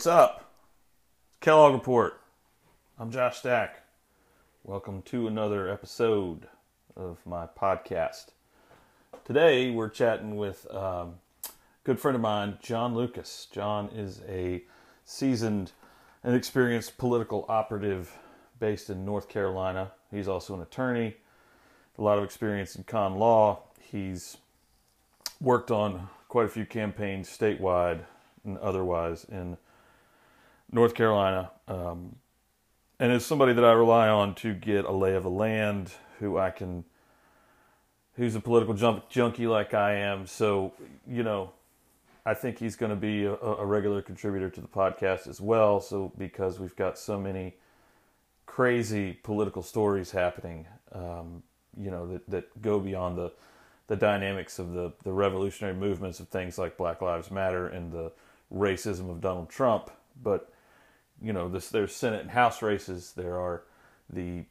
What's up? Kellogg Report. I'm Josh Stack. Welcome to another episode of my podcast. Today we're chatting with um, a good friend of mine, John Lucas. John is a seasoned and experienced political operative based in North Carolina. He's also an attorney, a lot of experience in con law. He's worked on quite a few campaigns statewide and otherwise in North Carolina. Um, and is somebody that I rely on to get a lay of the land, who I can, who's a political junk, junkie like I am. So, you know, I think he's going to be a, a regular contributor to the podcast as well. So, because we've got so many crazy political stories happening, um, you know, that, that go beyond the, the dynamics of the, the revolutionary movements of things like Black Lives Matter and the racism of Donald Trump. But you know, this, there's Senate and House races. There are the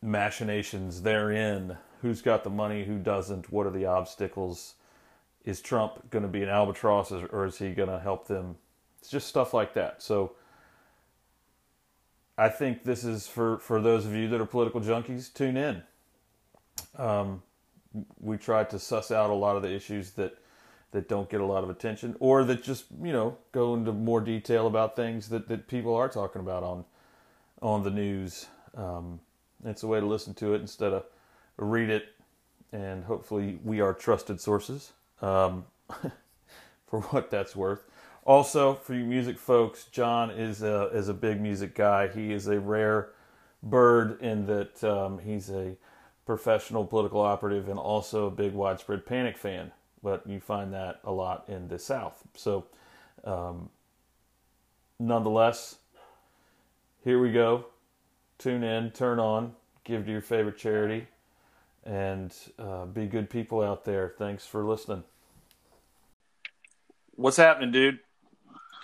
machinations therein. Who's got the money? Who doesn't? What are the obstacles? Is Trump going to be an albatross, or is he going to help them? It's just stuff like that. So, I think this is for for those of you that are political junkies. Tune in. Um, we tried to suss out a lot of the issues that that don't get a lot of attention or that just you know go into more detail about things that, that people are talking about on on the news. Um, it's a way to listen to it instead of read it and hopefully we are trusted sources um, for what that's worth. Also for you music folks john is a, is a big music guy. He is a rare bird in that um, he's a professional political operative and also a big widespread panic fan but you find that a lot in the South. So, um, nonetheless, here we go. Tune in, turn on, give to your favorite charity, and uh, be good people out there. Thanks for listening. What's happening, dude?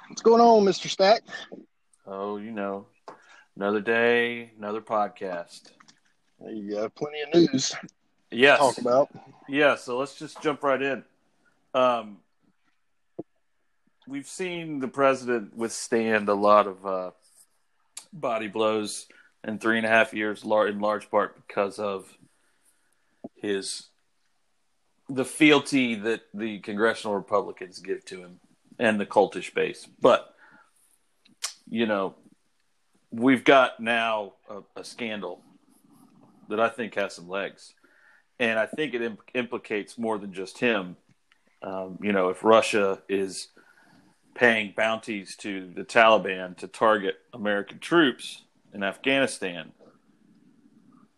What's going on, Mr. Stack? Oh, you know, another day, another podcast. You got plenty of news. Yes. talk about. Yeah, so let's just jump right in. Um, we've seen the president withstand a lot of uh, body blows in three and a half years, in large part because of his the fealty that the congressional Republicans give to him and the cultish base. But you know, we've got now a, a scandal that I think has some legs, and I think it imp- implicates more than just him um, you know, if Russia is paying bounties to the Taliban to target American troops in Afghanistan,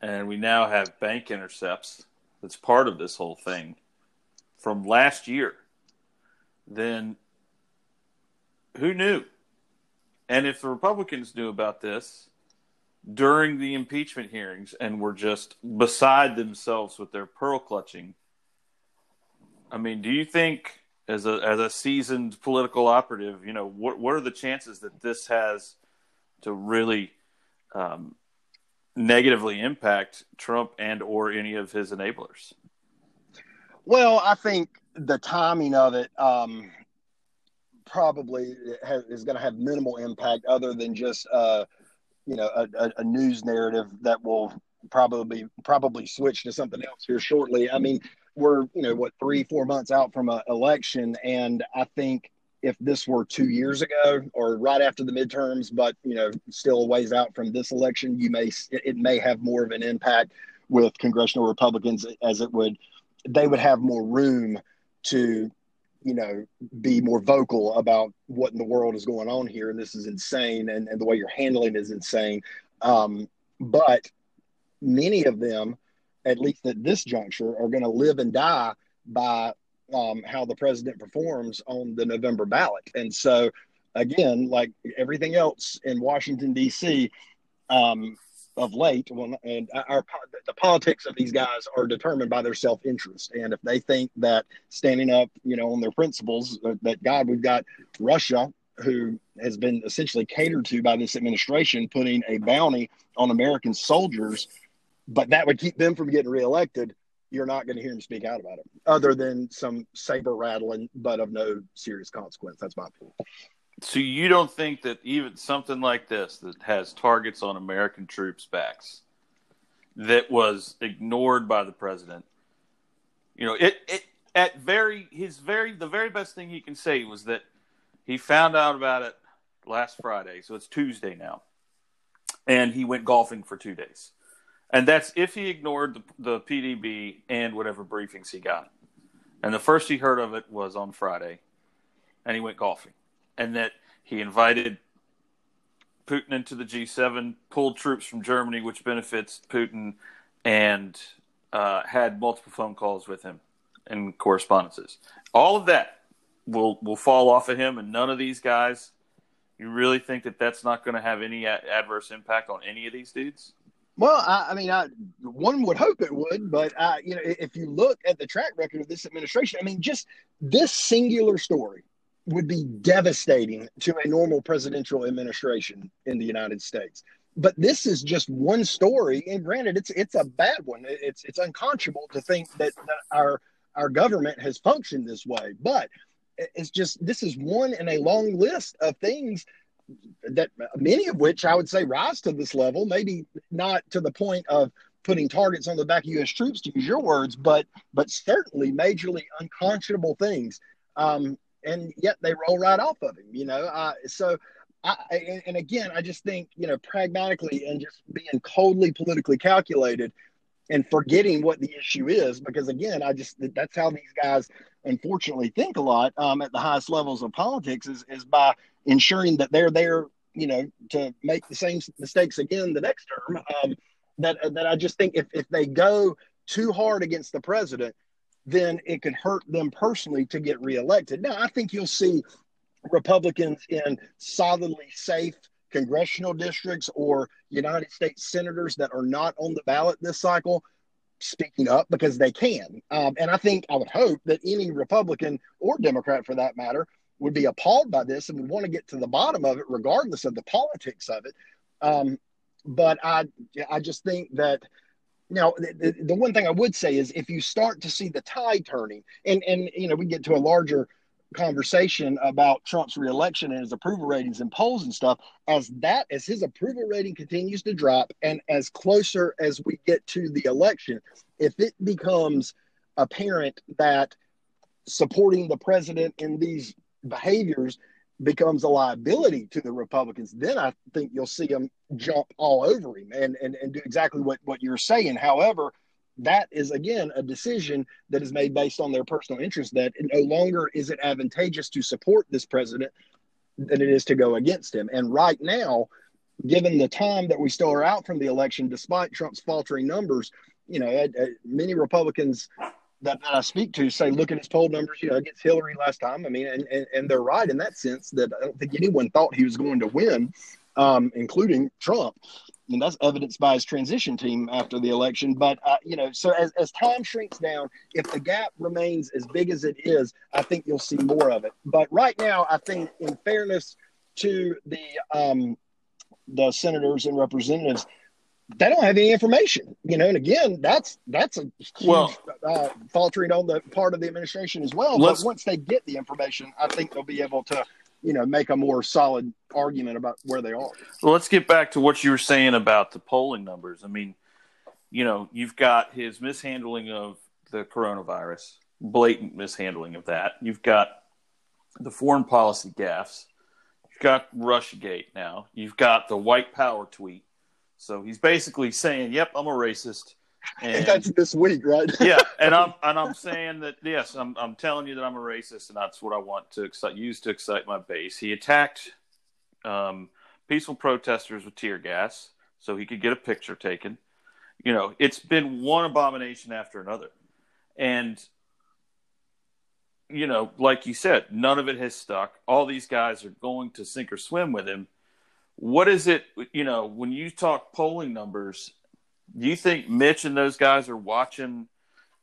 and we now have bank intercepts that's part of this whole thing from last year, then who knew? And if the Republicans knew about this during the impeachment hearings and were just beside themselves with their pearl clutching, I mean, do you think as a as a seasoned political operative, you know, what what are the chances that this has to really um, negatively impact Trump and or any of his enablers? Well, I think the timing of it um, probably has, is going to have minimal impact, other than just uh, you know a, a, news narrative that will probably probably switch to something else here shortly. I mean, we're you know what three four months out from an election. And i think if this were two years ago or right after the midterms but you know still a ways out from this election you may it may have more of an impact with congressional republicans as it would they would have more room to you know be more vocal about what in the world is going on here. And this is insane. And, and the way you're handling is insane. Um, but many of them at least at this juncture, are going to live and die by um, how the president performs on the November ballot. And so, again, like everything else in Washington D.C. Um, of late, well, and our the politics of these guys are determined by their self interest. And if they think that standing up, you know, on their principles, that God, we've got Russia who has been essentially catered to by this administration, putting a bounty on American soldiers but that would keep them from getting reelected. You're not going to hear him speak out about it, other than some saber rattling, but of no serious consequence. That's my opinion. So you don't think that even something like this that has targets on American troops' backs that was ignored by the president, you know, it, it at very his very the very best thing he can say was that he found out about it last Friday, so it's Tuesday now, and he went golfing for two days, and that's if he ignored the, the PDB and whatever briefings he got, and the first he heard of it was on Friday, and he went golfing, and that he invited Putin into the G7, pulled troops from Germany, which benefits Putin, and uh, had multiple phone calls with him and correspondences. All of that will will fall off of him, and none of these guys. You really think that that's not going to have any a- adverse impact on any of these dudes? Well, I, I mean, I, one would hope it would, but uh, you know, if you look at the track record of this administration, I mean, just this singular story would be devastating to a normal presidential administration in the United States. But this is just one story, and granted, it's it's a bad one. It's it's unconscionable to think that, that our our government has functioned this way. But it's just this is one in a long list of things that many of which I would say rise to this level, maybe not to the point of putting targets on the back of U.S. troops, to use your words, but but certainly majorly unconscionable things. Um, and yet they roll right off of him, you know. Uh, so, I, and, and again, I just think you know pragmatically and just being coldly politically calculated, and forgetting what the issue is because again i just that's how these guys unfortunately think a lot um, at the highest levels of politics is, is by ensuring that they're there you know to make the same mistakes again the next term. Um, that that i just think if, if they go too hard against the president then it could hurt them personally to get reelected. Now i think you'll see republicans in solidly safe congressional districts or United States senators that are not on the ballot this cycle speaking up because they can. Um, and I think I would hope that any Republican or Democrat for that matter would be appalled by this and would want to get to the bottom of it, regardless of the politics of it. Um, but I, I just think that now the, the one thing I would say is if you start to see the tide turning, and and you know we get to a larger conversation about Trump's reelection and his approval ratings and polls and stuff, as that as his approval rating continues to drop and as closer as we get to the election, if it becomes apparent that supporting the president in these behaviors becomes a liability to the Republicans, then I think you'll see them jump all over him and, and, and do exactly what, what you're saying. However, that is again a decision that is made based on their personal interest that no longer is it advantageous to support this president than it is to go against him and right now given the time that we still are out from the election despite trump's faltering numbers you know many republicans that, that, I speak to say, look at his poll numbers, you know, against Hillary last time. I mean, and, and, and they're right in that sense that I don't think anyone thought he was going to win, um, including Trump and that's evidenced by his transition team after the election. But uh, you know, so as, as time shrinks down, if the gap remains as big as it is, I think you'll see more of it. But right now, I think, in fairness to the um, the senators and representatives, they don't have any information. You know, and again, that's that's a huge well, uh, faltering on the part of the administration as well. But once they get the information, I think they'll be able to you know make a more solid argument about where they are. Well, let's get back to what you were saying about the polling numbers. I mean, you know, you've got his mishandling of the coronavirus, blatant mishandling of that. You've got the foreign policy gaffes. You've got Russiagate now. You've got the white power tweet. So he's basically saying, "Yep, I'm a racist." And that's this week, right? yeah, and I'm and I'm saying that yes, I'm I'm telling you that I'm a racist, and that's what I want to excite, use to excite my base. He attacked um, peaceful protesters with tear gas so he could get a picture taken. You know, it's been one abomination after another, and you know, like you said, none of it has stuck. All these guys are going to sink or swim with him. What is it? You know, when you talk polling numbers do you think Mitch and those guys are watching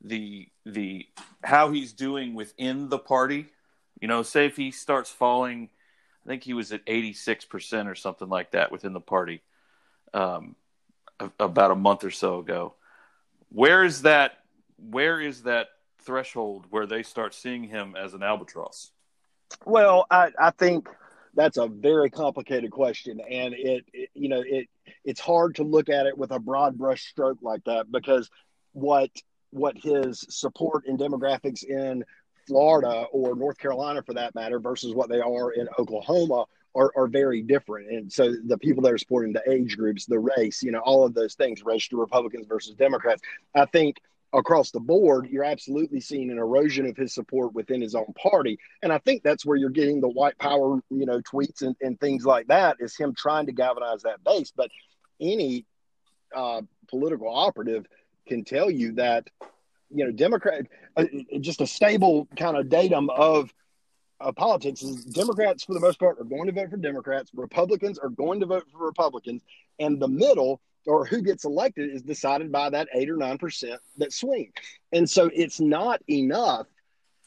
the the how he's doing within the party? You know, say if he starts falling, I think he was at eighty six percent or something like that within the party, um, about a month or so ago. Where is that? Where is that threshold where they start seeing him as an albatross? Well, I, I think that's a very complicated question, and it, it you know it it's hard to look at it with a broad brush stroke like that because what what his support in demographics in Florida or North Carolina, for that matter, versus what they are in Oklahoma are, are very different. And so the people that are supporting the age groups, the race, you know, all of those things, registered Republicans versus Democrats, I think across the board, you're absolutely seeing an erosion of his support within his own party. And I think that's where you're getting the white power, you know, tweets and, and things like that is him trying to galvanize that base. But any uh, political operative can tell you that, you know, Democrat, uh, just a stable kind of datum of uh, politics is Democrats, for the most part, are going to vote for Democrats. Republicans are going to vote for Republicans. And the middle or who gets elected is decided by that eight or nine percent that swing. And so it's not enough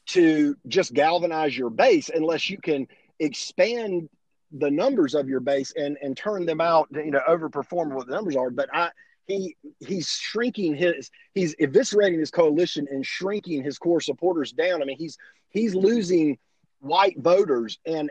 to just galvanize your base unless you can expand the numbers of your base and and turn them out, you know, overperform what the numbers are. But I he he's shrinking his he's eviscerating his coalition and shrinking his core supporters down. I mean, he's he's losing white voters and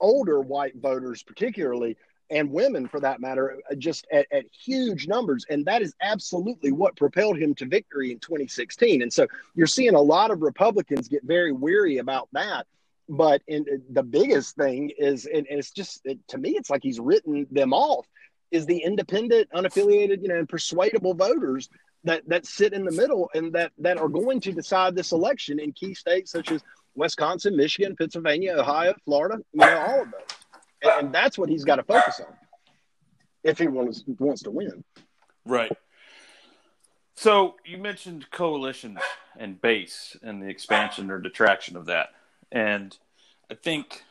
older white voters particularly and women for that matter, uh, just at, at, huge numbers. And that is absolutely what propelled him to victory in 2016. And so you're seeing a lot of Republicans get very weary about that. But in, uh, the biggest thing is, and, and it's just it, to me, it's like he's written them off, is the independent, unaffiliated, you know, and persuadable voters that that sit in the middle and that that are going to decide this election in key states such as Wisconsin, Michigan, Pennsylvania, Ohio, Florida, you know, all of those and, and that's what he's got to focus on if he wants wants to win. Right. So you mentioned coalitions and base and the expansion or detraction of that, and I think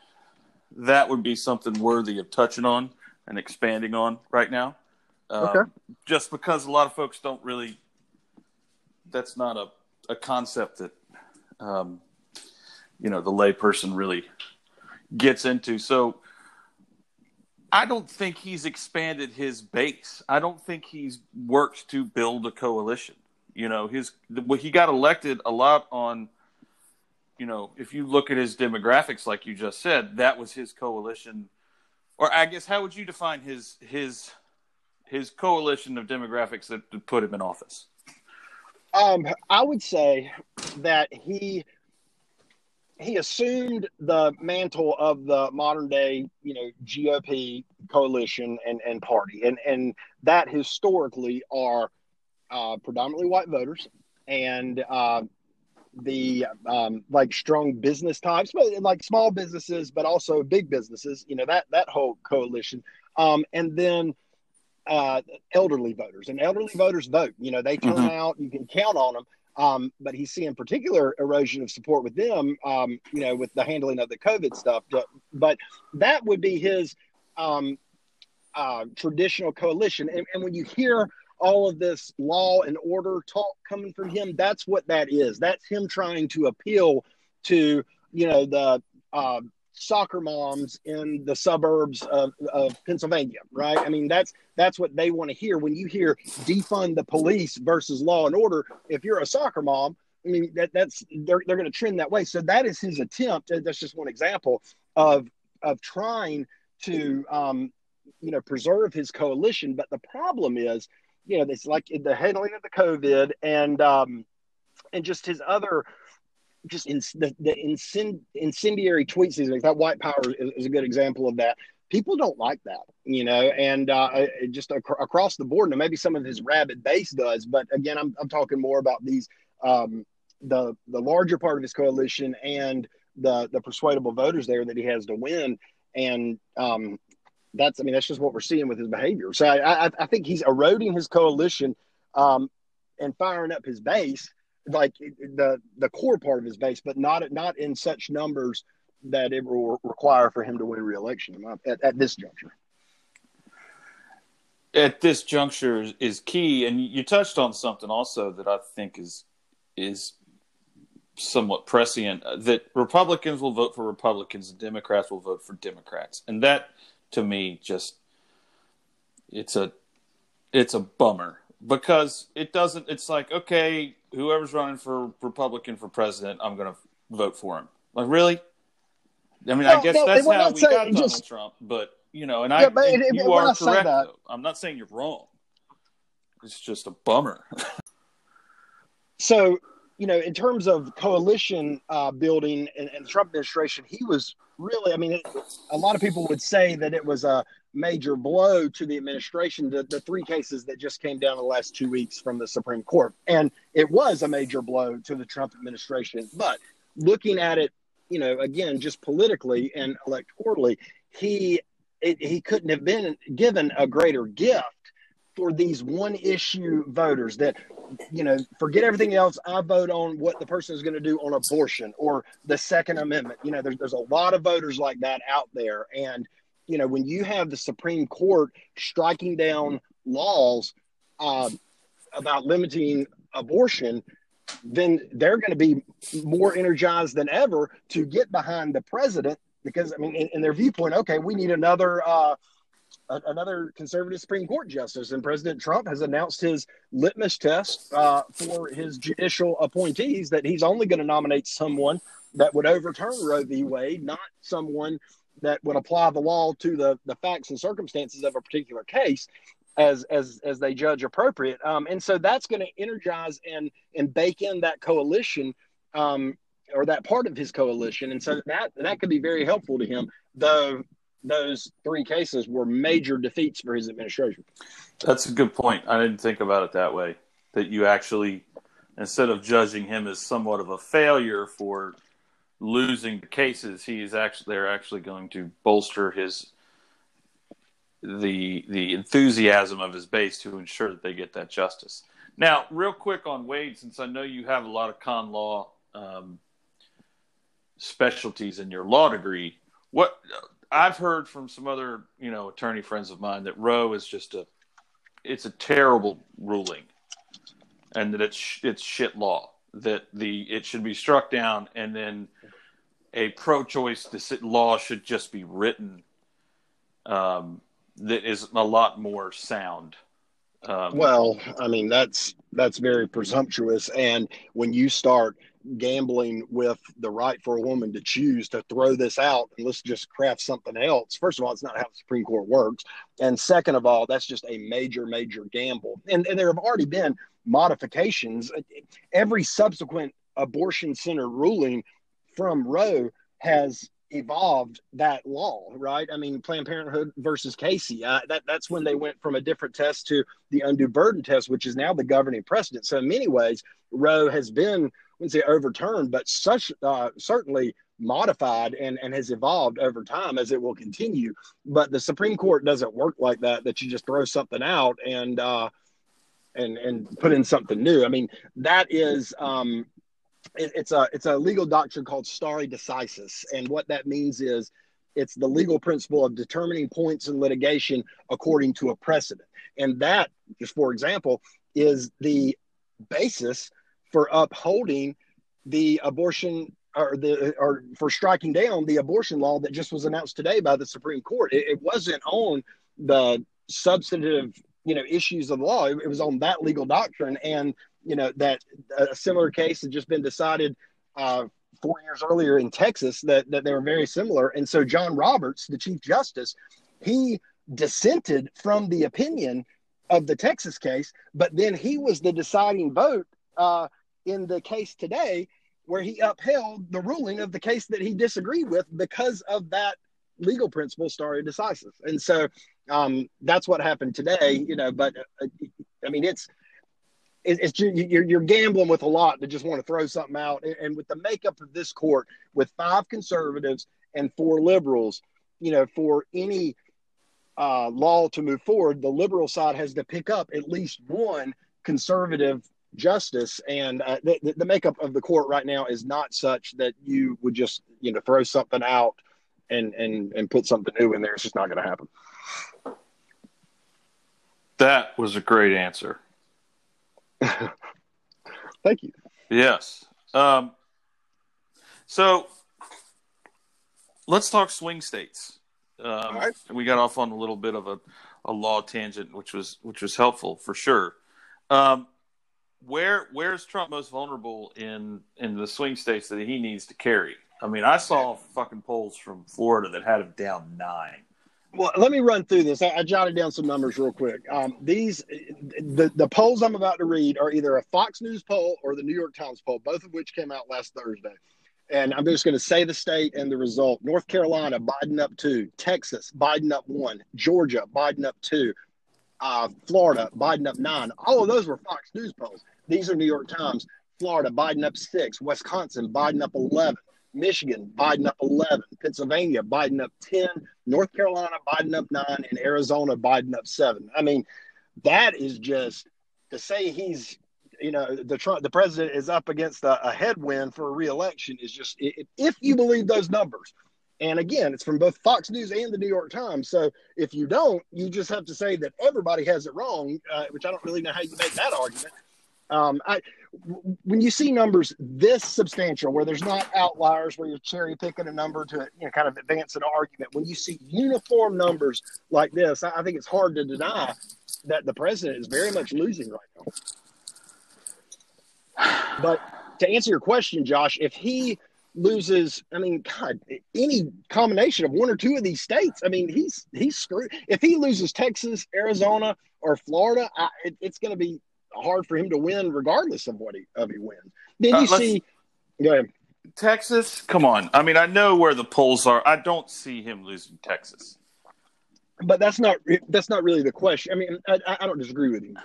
that would be something worthy of touching on and expanding on right now. Um, okay. Just because a lot of folks don't really, that's not a, a concept that, um, you know, the layperson really gets into. So I don't think he's expanded his base. I don't think he's worked to build a coalition. You know, his well, he got elected a lot on. You know, if you look at his demographics, like you just said, that was his coalition. Or I guess how would you define his his his coalition of demographics that put him in office? Um, I would say that he he assumed the mantle of the modern day, you know, GOP coalition and, and party, and and that historically are uh, predominantly white voters and uh, the um, like strong business types, but like small businesses, but also big businesses. You know that that whole coalition, um, and then uh, elderly voters and elderly voters vote. You know they turn mm-hmm. out. You can count on them. Um, but he's seeing particular erosion of support with them, um, you know, with the handling of the COVID stuff. But that would be his um, uh, traditional coalition. And, and when you hear all of this law and order talk coming from him, that's what that is. That's him trying to appeal to, you know, the uh, soccer moms in the suburbs of, of Pennsylvania, right? I mean, that's that's what they want to hear. When you hear defund the police versus law and order, if you're a soccer mom, I mean that that's they're they're going to trend that way. So that is his attempt. That's just one example of of trying to um, you know preserve his coalition. But the problem is, you know, it's like the handling of the COVID and um, and just his other just in, the, the incend, incendiary tweets these days. That white power is, is, a good example of that. People don't like that, you know, and uh, just ac- across the board. Now, maybe some of his rabid base does, but again, I'm, I'm talking more about these um, the the larger part of his coalition and the the persuadable voters there that he has to win, and um, that's I mean that's just what we're seeing with his behavior. So I, I, I think he's eroding his coalition um, and firing up his base like the the core part of his base, but not not in such numbers that it will require for him to win re-election at, at this juncture. At this juncture is key, and you touched on something also that I think is is somewhat prescient. Uh, that Republicans will vote for Republicans and Democrats will vote for Democrats, and that to me just it's a it's a bummer because it doesn't. It's like okay, whoever's running for Republican for president, I'm going to vote for him. Like really? I mean, I guess no, that's how we got Donald just- Trump. But you know, and Yeah, I it- it- you are correct. that- though. I'm not saying you're wrong. It's just a bummer. So, you know, in terms of coalition uh, building and, and the Trump administration, he was really, I mean, it, a lot of people would say that it was a major blow to the administration, the, the three cases that just came down the last two weeks from the Supreme Court. And it was a major blow to the Trump administration. But looking at it, you know, again, just politically and electorally, he it, he couldn't have been given a greater gift for these one issue voters that you know, forget everything else. I vote on what the person is going to do on abortion or the Second Amendment. You know, there's, there's a lot of voters like that out there. And, you know, when you have the Supreme Court striking down laws uh, about limiting abortion, then they're going to be more energized than ever to get behind the president because, I mean, in, in their viewpoint, okay, we need another. Uh, another conservative Supreme Court justice, and President Trump has announced his litmus test uh, for his judicial appointees that he's only going to nominate someone that would overturn Roe v. Wade, not someone that would apply the law to the, the facts and circumstances of a particular case as as as they judge appropriate. Um, and so that's going to energize and and bake in that coalition. Um, or that part of his coalition, and so that that could be very helpful to him. Though those three cases were major defeats for his administration. That's a good point. I didn't think about it that way. That you actually, instead of judging him as somewhat of a failure for losing the cases, he is actually they're actually going to bolster his the the enthusiasm of his base to ensure that they get that justice. Now, real quick on Wade, since I know you have a lot of con law um, specialties in your law degree, what I've heard from some other, you know, attorney friends of mine that Roe is just a, it's a terrible ruling, and that it's it's shit law. That the it should be struck down, and then a pro-choice law should just be written. Um, that is a lot more sound. Um, Well, I mean that's that's very presumptuous, and when you start gambling with the right for a woman to choose to throw this out and let's just craft something else. First of all, it's not how the Supreme Court works, and second of all, that's just a major, major gamble. And and there have already been modifications. Every subsequent abortion center ruling from Roe has evolved that law, right? I mean, Planned Parenthood versus Casey. Uh, that that's when they went from a different test to the undue burden test, which is now the governing precedent. So in many ways, Roe has been, I wouldn't say overturned, but such uh, certainly modified and, and has evolved over time as it will continue. But the Supreme Court doesn't work like that. That you just throw something out and uh, and and put in something new. I mean, that is um, it, it's a it's a legal doctrine called stare decisis, and what that means is it's the legal principle of determining points in litigation according to a precedent, and that, just for example, is the basis for upholding the abortion or the or for striking down the abortion law that just was announced today by the Supreme Court. It, it wasn't on the substantive you know issues of law. It, it was on that legal doctrine, and you know that a similar case had just been decided uh, four years earlier in Texas that that they were very similar. And so John Roberts, the Chief Justice, he dissented from the opinion of the Texas case, but then he was the deciding vote uh, in the case today, where he upheld the ruling of the case that he disagreed with because of that legal principle stare decisis. And so um, that's what happened today, you know. But uh, I mean, it's it's you're, you're gambling with a lot to just want to throw something out. And with the makeup of this court, with five conservatives and four liberals, you know, for any uh, law to move forward, the liberal side has to pick up at least one conservative justice. And uh, the, the makeup of the court right now is not such that you would just, you know, throw something out and and and put something new in there. It's just not going to happen. that was a great answer. Thank you. Yes. Um, so let's talk swing states. Um, right. We got off on a little bit of a, a law tangent, which was which was helpful for sure. Um, where where's Trump most vulnerable in in the swing states that he needs to carry? I mean, I saw fucking polls from Florida that had him down nine. Well, let me run through this. I, I jotted down some numbers real quick. Um, these, the the polls I'm about to read are either a Fox News poll or the New York Times poll, both of which came out last Thursday. And I'm just going to say the state and the result. North Carolina, Biden up two. Texas, Biden up one. Georgia, Biden up two. Uh, Florida, Biden up nine. All of those were Fox News polls. These are New York Times. Florida, Biden up six. Wisconsin, Biden up 11. Michigan, Biden up 11. Pennsylvania, Biden up 10. North Carolina, Biden up nine. And Arizona, Biden up seven. I mean, that is just to say he's, you know, the Trump, the president is up against a, a headwind for a reelection is just, if you believe those numbers. And again, it's from both Fox News and the New York Times. So if you don't, you just have to say that everybody has it wrong, uh, which I don't really know how you make that argument. Um, I, when you see numbers this substantial, where there's not outliers, where you're cherry picking a number to you know, kind of advance an argument, when you see uniform numbers like this, I, think it's hard to deny that the president is very much losing right now. But to answer your question, Josh, if he loses, I mean, God, any combination of one or two of these states, I mean, he's he's screwed. If he loses Texas, Arizona, or Florida, I, it, it's going to be hard for him to win, regardless of what he of he wins. Then you uh, see, go ahead. Texas, come on. I mean, I know where the polls are. I don't see him losing Texas. But that's not that's not really the question. I mean, I, I don't disagree with you,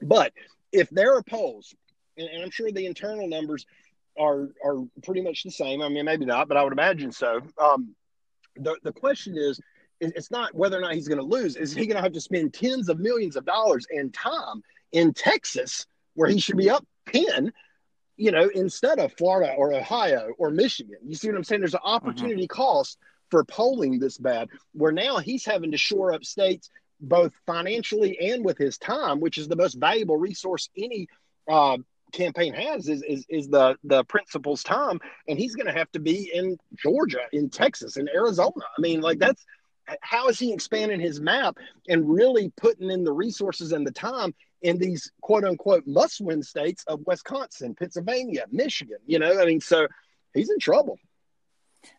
but if there are polls, and, and I'm sure the internal numbers are are pretty much the same. I mean, maybe not, but I would imagine so. Um, the the question is, it's not whether or not he's going to lose. Is he going to have to spend tens of millions of dollars and time in Texas, where he should be up 10, you know, instead of Florida or Ohio or Michigan. You see what I'm saying? There's an mm-hmm. opportunity mm-hmm. cost for polling this bad, where now he's having to shore up states both financially and with his time, which is the most valuable resource any uh, campaign has is, is is the the principal's time, and he's going to have to be in Georgia, in Texas, in Arizona. I mean, like that's how is he expanding his map and really putting in the resources and the time in these quote unquote must win states of Wisconsin, Pennsylvania, Michigan? You know, I mean, so he's in trouble.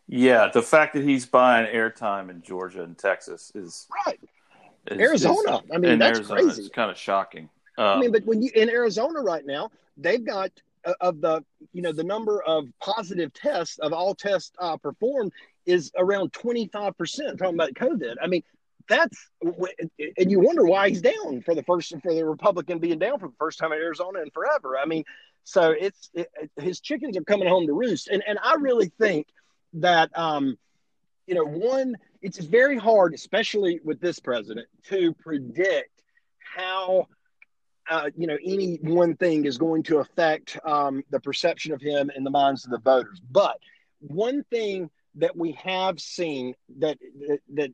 Yeah, the fact that he's buying airtime in Georgia and Texas is right. Is, Arizona, is, I mean, that's Arizona, crazy. It's kind of shocking. I mean, but when you in Arizona right now, they've got uh, of the you know the number of positive tests of all tests uh, performed is around 25% talking about COVID. I mean, that's and you wonder why he's down for the first for the Republican being down for the first time in Arizona in forever. I mean, so it's it, his chickens are coming home to roost, and and I really think that um, you know one it's very hard, especially with this president, to predict how. Uh, you know, any one thing is going to affect um, the perception of him in the minds of the voters. But one thing that we have seen that, that, that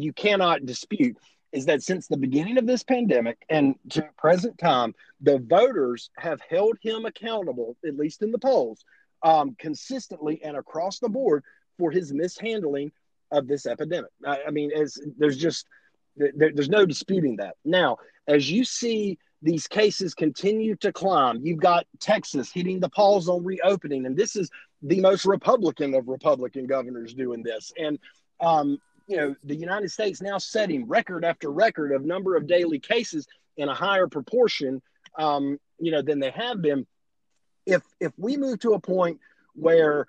you cannot dispute is that since the beginning of this pandemic and to present time, the voters have held him accountable, at least in the polls, um, consistently and across the board for his mishandling of this epidemic. I, I mean, as there's just there, there's no disputing that. Now, as you see these cases continue to climb, you've got Texas hitting the pause on reopening, and this is the most Republican of Republican governors doing this. And, um, you know, the United States now setting record after record of number of daily cases in a higher proportion, um, you know, than they have been. If if we move to a point where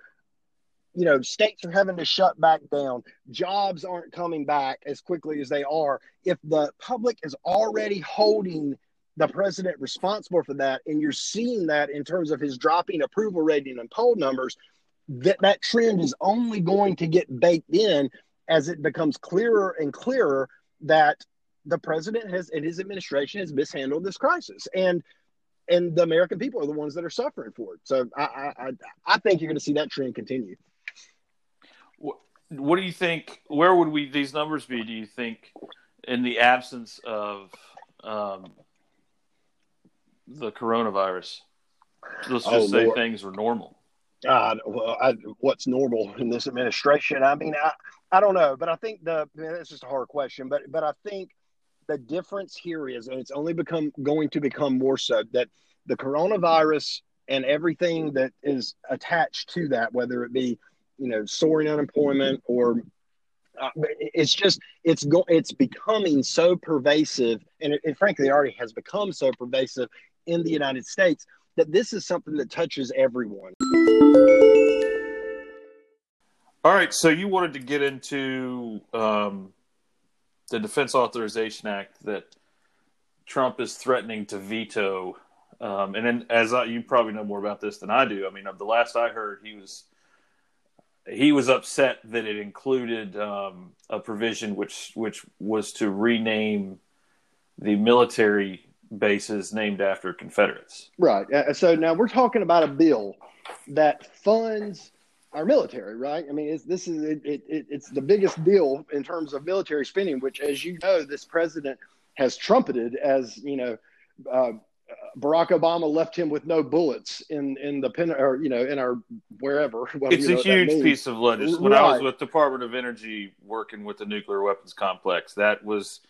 you know states are having to shut back down jobs aren't coming back as quickly as they are if the public is already holding the president responsible for that, and you're seeing that in terms of his dropping approval rating and poll numbers, that that trend is only going to get baked in as it becomes clearer and clearer that the president has and his administration has mishandled this crisis and and the american people are the ones that are suffering for it so i i i think you're going to see that trend continue what do you think where would we these numbers be do you think in the absence of um, the coronavirus. Let's just oh, say Lord. things were normal. Uh, well, I, what's normal in this administration? I mean, I, I don't know, but I think the that's just a hard question. But but I think the difference here is, and it's only become going to become more so that the coronavirus and everything that is attached to that, whether it be you know soaring unemployment or uh, it's just it's go it's becoming so pervasive and it, it frankly already has become so pervasive in the united states that this is something that touches everyone. All right so you wanted to get into um, the defense authorization act that trump is threatening to veto. Um, and then as I, you probably know more about this than i do i mean of the last i heard he was he was upset that it included um, a provision which which was to rename the military bases named after Confederates. Right. Uh, so now we're talking about a bill that funds our military, right? I mean, this is it, it, it's the biggest deal in terms of military spending, which, as you know, this president has trumpeted as you know uh, Barack Obama left him with no bullets in in the pen or you know in our wherever. it's a huge piece of legislation. When right. I was with Department of Energy working with the nuclear weapons complex, that was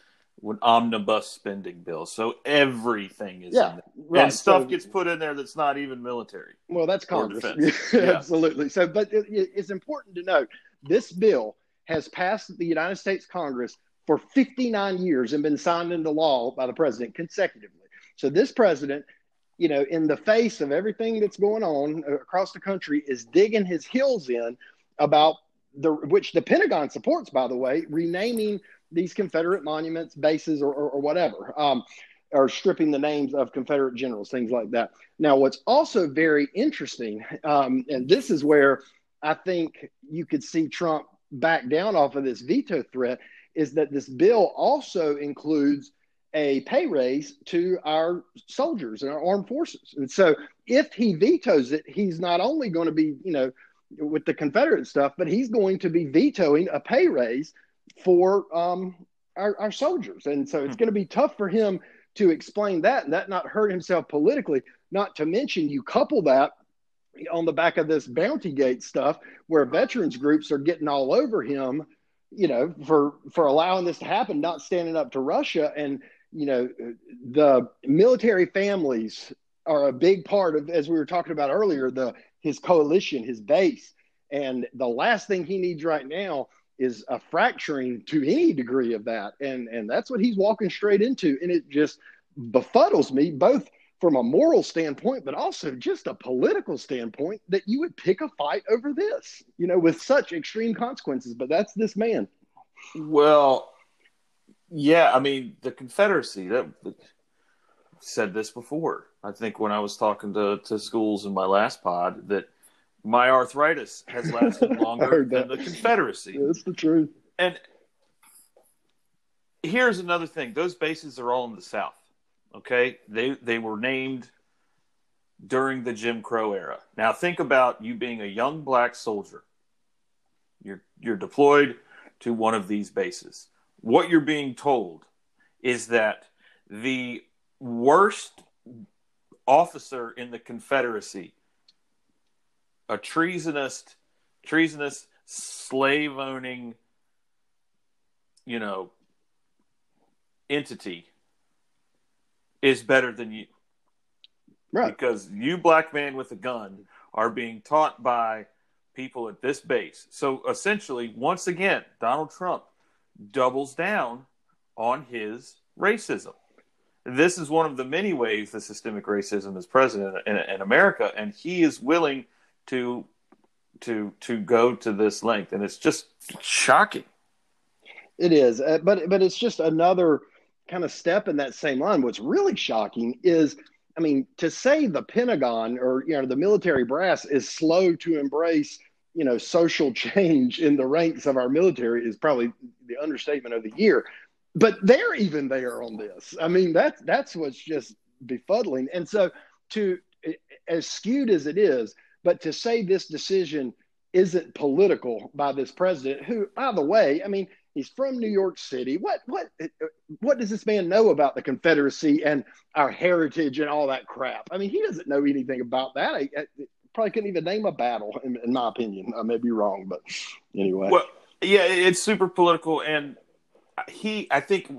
an omnibus spending bill. So everything is yeah, right. and stuff so, gets put in there that's not even military. Well, that's Congress, yeah. absolutely. So, but it, it's important to note this bill has passed the United States Congress for 59 years and been signed into law by the president consecutively. So this president, you know, in the face of everything that's going on across the country, is digging his heels in about the which the Pentagon supports, by the way, renaming these Confederate monuments, bases, or, or, or whatever, um, or stripping the names of Confederate generals, things like that. Now, what's also very interesting, um, and this is where I think you could see Trump back down off of this veto threat, is that this bill also includes a pay raise to our soldiers and our armed forces. And so if he vetoes it, he's not only going to be, you know, with the Confederate stuff, but he's going to be vetoing a pay raise for um, our, our soldiers. And so it's hmm. going to be tough for him to explain that and that not hurt himself politically. Not to mention, you couple that on the back of this bounty gate stuff where veterans groups are getting all over him you know for for allowing this to happen not standing up to russia and you know, the military families are a big part of, as we were talking about earlier, the his coalition, his base, and the last thing he needs right now is a fracturing to any degree of that, and and that's what he's walking straight into, and it just befuddles me both from a moral standpoint, but also just a political standpoint that you would pick a fight over this, you know, with such extreme consequences. But that's this man. Well, yeah, I mean the Confederacy. That said this before. I think when I was talking to to schools in my last pod that my arthritis has lasted longer than the Confederacy. Yeah, that's the truth. And here's another thing: those bases are all in the South. Okay, they they were named during the Jim Crow era. Now think about you being a young black soldier. You're you're deployed to one of these bases what you're being told is that the worst officer in the Confederacy, a treasonous, treasonous, slave owning, you know, entity, is better than you. Right. Because you, black man with a gun, are being taught by people at this base. So essentially, once again, Donald Trump doubles down on his racism. This is one of the many ways the systemic racism is present in, in, in America, and he is willing to to to go to this length, and it's just shocking. It is, uh, but but it's just another kind of step in that same line. What's really shocking is, I mean, to say the Pentagon or you know the military brass is slow to embrace you know social change in the ranks of our military is probably the understatement of the year. But they're even there on this. I mean that's that's what's just befuddling. And so to as skewed as it is but to say this decision isn't political by this president who by the way i mean he's from new york city. What what what does this man know about the confederacy and our heritage and all that crap? I mean he doesn't know anything about that. I, I, probably couldn't even name a battle, in, in my opinion. I may be wrong, but anyway. Well, yeah, it's super political, and he, I think,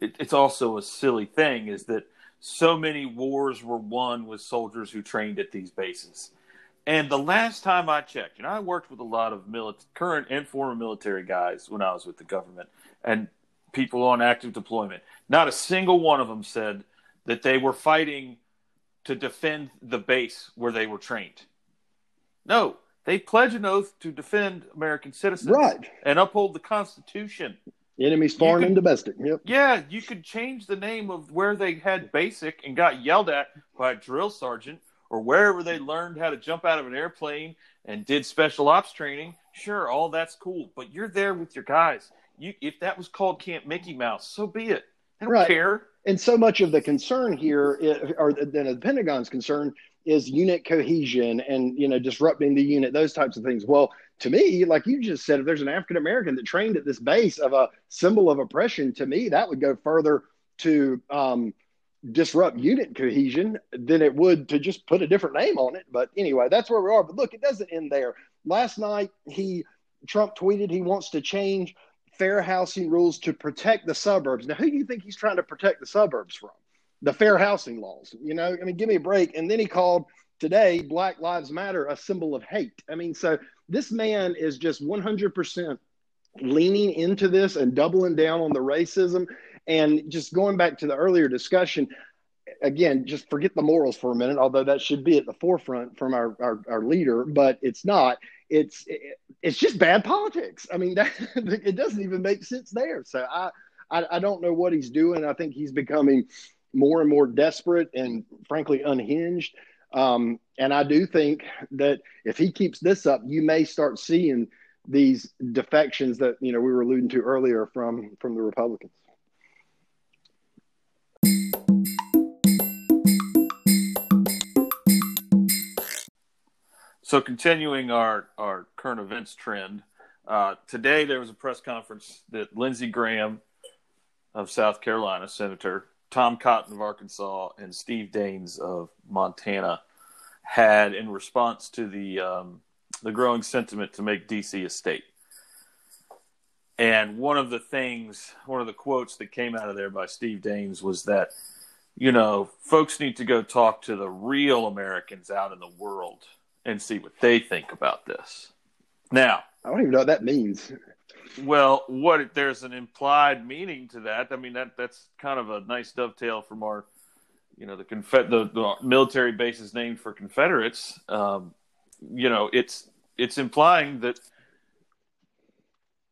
it's also a silly thing is that so many wars were won with soldiers who trained at these bases, And the last time I checked, you know, I worked with a lot of mili- current and former military guys when I was with the government and people on active deployment. Not a single one of them said that they were fighting to defend the base where they were trained. No, they pledge an oath to defend American citizens Right. and uphold the Constitution. Enemies foreign could- and domestic. Yep. Yeah, you could change the name of where they had basic and got yelled at by a drill sergeant or wherever they learned how to jump out of an airplane and did special ops training. Sure, all that's cool, but you're there with your guys. You, if that was called Camp Mickey Mouse, so be it. I don't Right. care. And so much of the concern here, or than the Pentagon's concern, is unit cohesion and you know disrupting the unit, those types of things. Well, to me, like you just said, if there's an African American that trained at this base of a symbol of oppression, to me that would go further to um, disrupt unit cohesion than it would to just put a different name on it. But anyway, that's where we are. But look, it doesn't end there. Last night, he Trump tweeted he wants to change fair housing rules to protect the suburbs. Now, who do you think he's trying to protect the suburbs from? The fair housing laws. You know, I mean, give me a break. And then he called today Black Lives Matter a symbol of hate. I mean, so this man is just 100% leaning into this and doubling down on the racism. And just going back to the earlier discussion, again, just forget the morals for a minute, although that should be at the forefront from our, our, our leader, but it's not. It's it, it's just bad politics. I mean, that, it doesn't even make sense there. So I, I I don't know what he's doing. I think he's becoming more and more desperate and frankly unhinged. Um, and I do think that if he keeps this up, you may start seeing these defections that you know we were alluding to earlier from from the Republicans. So, continuing our, our current events trend, uh, today there was a press conference that Lindsey Graham of South Carolina, Senator, Tom Cotton of Arkansas, and Steve Daines of Montana had in response to the um, the growing sentiment to make DC a state. And one of the things, one of the quotes that came out of there by Steve Daines was that, you know, folks need to go talk to the real Americans out in the world and see what they think about this. Now, I don't even know what that means. well, what there's an implied meaning to that. I mean, that that's kind of a nice dovetail from our, you know, the confed the, the military bases named for Confederates. Um, you know, it's it's implying that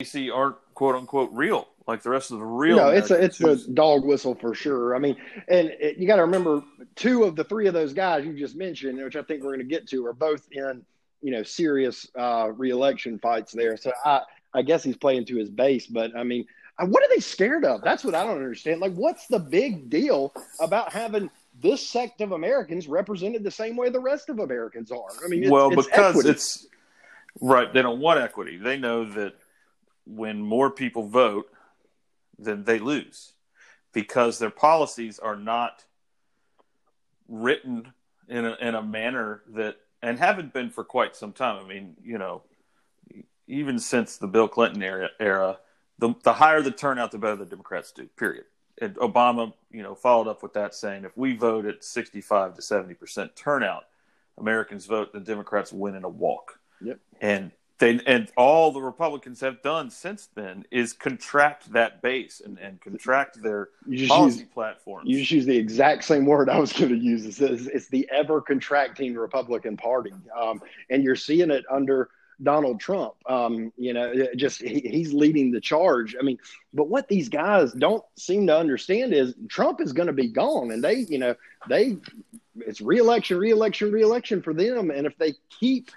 DC aren't quote unquote real like the rest of the real. No, it's a it's who's- a dog whistle for sure. I mean, and it, you got to remember, two of the three of those guys you just mentioned, which I think we're going to get to, are both in you know serious uh, reelection fights there. So I I guess he's playing to his base, but I mean, what are they scared of? That's what I don't understand. Like, what's the big deal about having this sect of Americans represented the same way the rest of Americans are? I mean, it's, well, it's because equity. it's right. They don't want equity. They know that when more people vote, then they lose because their policies are not written in a, in a manner that and haven't been for quite some time. I mean, you know, even since the Bill Clinton era, era the, the higher the turnout, the better the Democrats do. Period. And Obama, you know, followed up with that saying, if we vote at 65 to 70 percent turnout, Americans vote, the Democrats win in a walk. Yep. And they and all the Republicans have done since then is contract that base and, and contract their policy use platforms. You just use the exact same word I was going to use. It's, it's, it's the ever contracting Republican Party, um, and you're seeing it under Donald Trump. Um, you know, just he, he's leading the charge. I mean, but what these guys don't seem to understand is Trump is going to be gone, and they, you know, they it's reelection, reelection, reelection for them, and if they keep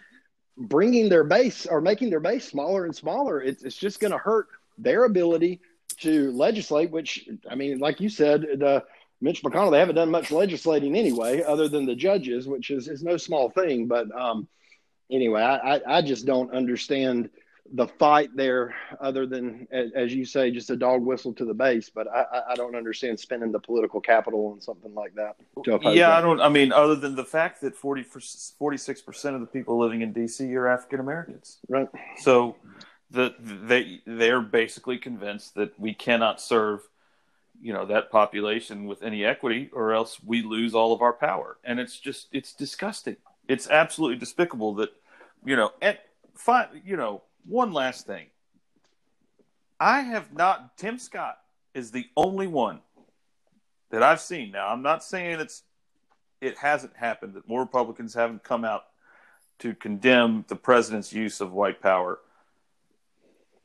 bringing their base or making their base smaller and smaller, it's it's just going to hurt their ability to legislate. Which I mean, like you said, the Mitch McConnell, they haven't done much legislating anyway, other than the judges, which is is no small thing. But um, anyway, I, I I just don't understand the fight there, other than as, you say, just a dog whistle to the base. But I I- don't understand spending the political capital on something like that. to yeah, that. I don't. I mean, other than the fact that 46 percent of the people living in DC are African Americans, right. so the they they're basically convinced that we cannot serve, you know, that population with any equity, or else we lose all of our power, and it's just it's disgusting. It's absolutely despicable that, you know, and fine, you know, one last thing. I have not, Tim Scott is the only one that I've seen. Now, I'm not saying it's, it hasn't happened that more Republicans haven't come out to condemn the president's use of white power.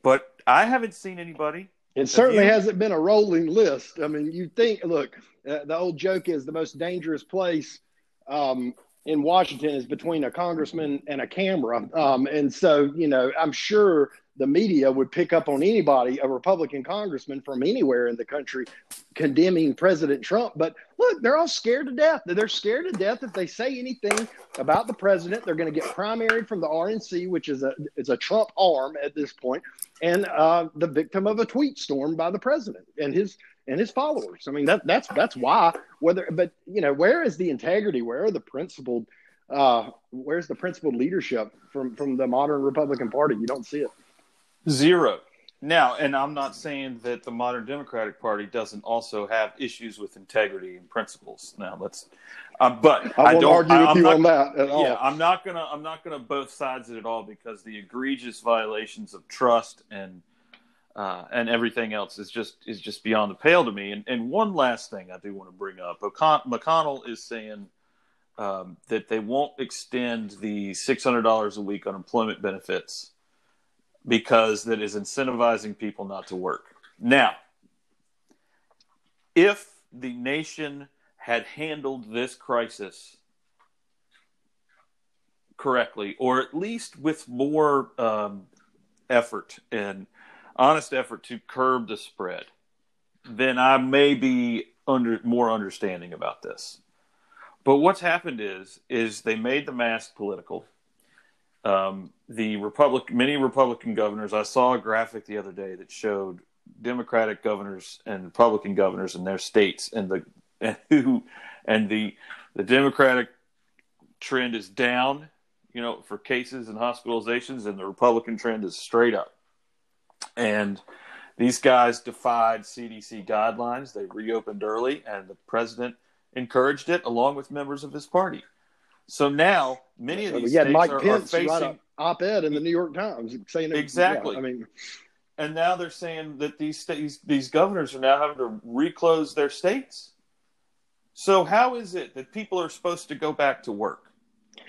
But I haven't seen anybody. It certainly hasn't been a rolling list. I mean, you think, look, uh, the old joke is the most dangerous place um, in Washington is between a congressman and a camera. Um, and so, you know, I'm sure the media would pick up on anybody, a Republican congressman from anywhere in the country, condemning President Trump. But look, they're all scared to death. They're scared to death if they say anything about the president. They're going to get primaried from the RNC, which is a is a Trump arm at this point, and uh, the victim of a tweet storm by the president and his and his followers. I mean, that that's that's why. Whether, but you know, where is the integrity? Where are the principled? Uh, where's the principled leadership from from the modern Republican Party? You don't see it. Zero. Now, and I'm not saying that the modern Democratic Party doesn't also have issues with integrity and principles. Now, let's, um, but I, I don't argue with I'm you not, on that at all. Yeah, I'm not gonna, I'm not gonna both sides it at all because the egregious violations of trust and uh, and everything else is just is just beyond the pale to me. And and one last thing I do want to bring up: McConnell is saying um, that they won't extend the six hundred dollars a week unemployment benefits because that is incentivizing people not to work. Now, if the nation had handled this crisis correctly, or at least with more um, effort and honest effort to curb the spread, then I may be under more understanding about this. But what's happened is is they made the mask political um, the Republic, many Republican governors. I saw a graphic the other day that showed Democratic governors and Republican governors in their states, and the and who and the the Democratic trend is down, you know, for cases and hospitalizations, and the Republican trend is straight up. And these guys defied CDC guidelines. They reopened early, and the president encouraged it, along with members of his party. So now many of these had states Mike are, Pence are facing op-ed in the New York Times saying Exactly. Yeah, I mean, and now they're saying that these states, these governors are now having to reclose their states. So how is it that people are supposed to go back to work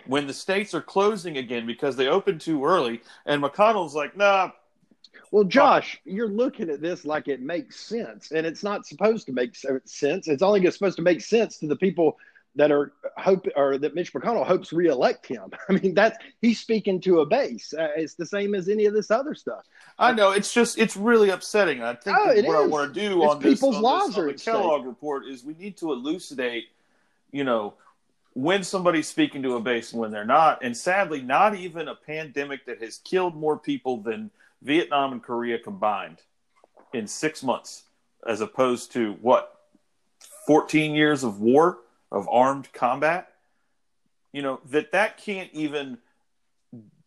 when the states are closing again because they opened too early? And McConnell's like, nah. Well, Josh, you're looking at this like it makes sense, and it's not supposed to make sense. It's only supposed to make sense to the people that are hope or that Mitch McConnell hopes reelect him. I mean, that's he's speaking to a base. Uh, it's the same as any of this other stuff. I know it's just it's really upsetting. I think Oh, what I want to do It's on this, people's on lives this on are the at stake. Kellogg report is we need to elucidate, you know, when somebody's speaking to a base and when they're not. And sadly, not even a pandemic that has killed more people than Vietnam and Korea combined in six months, as opposed to what, 14 years of war, of armed combat, you know, that that can't even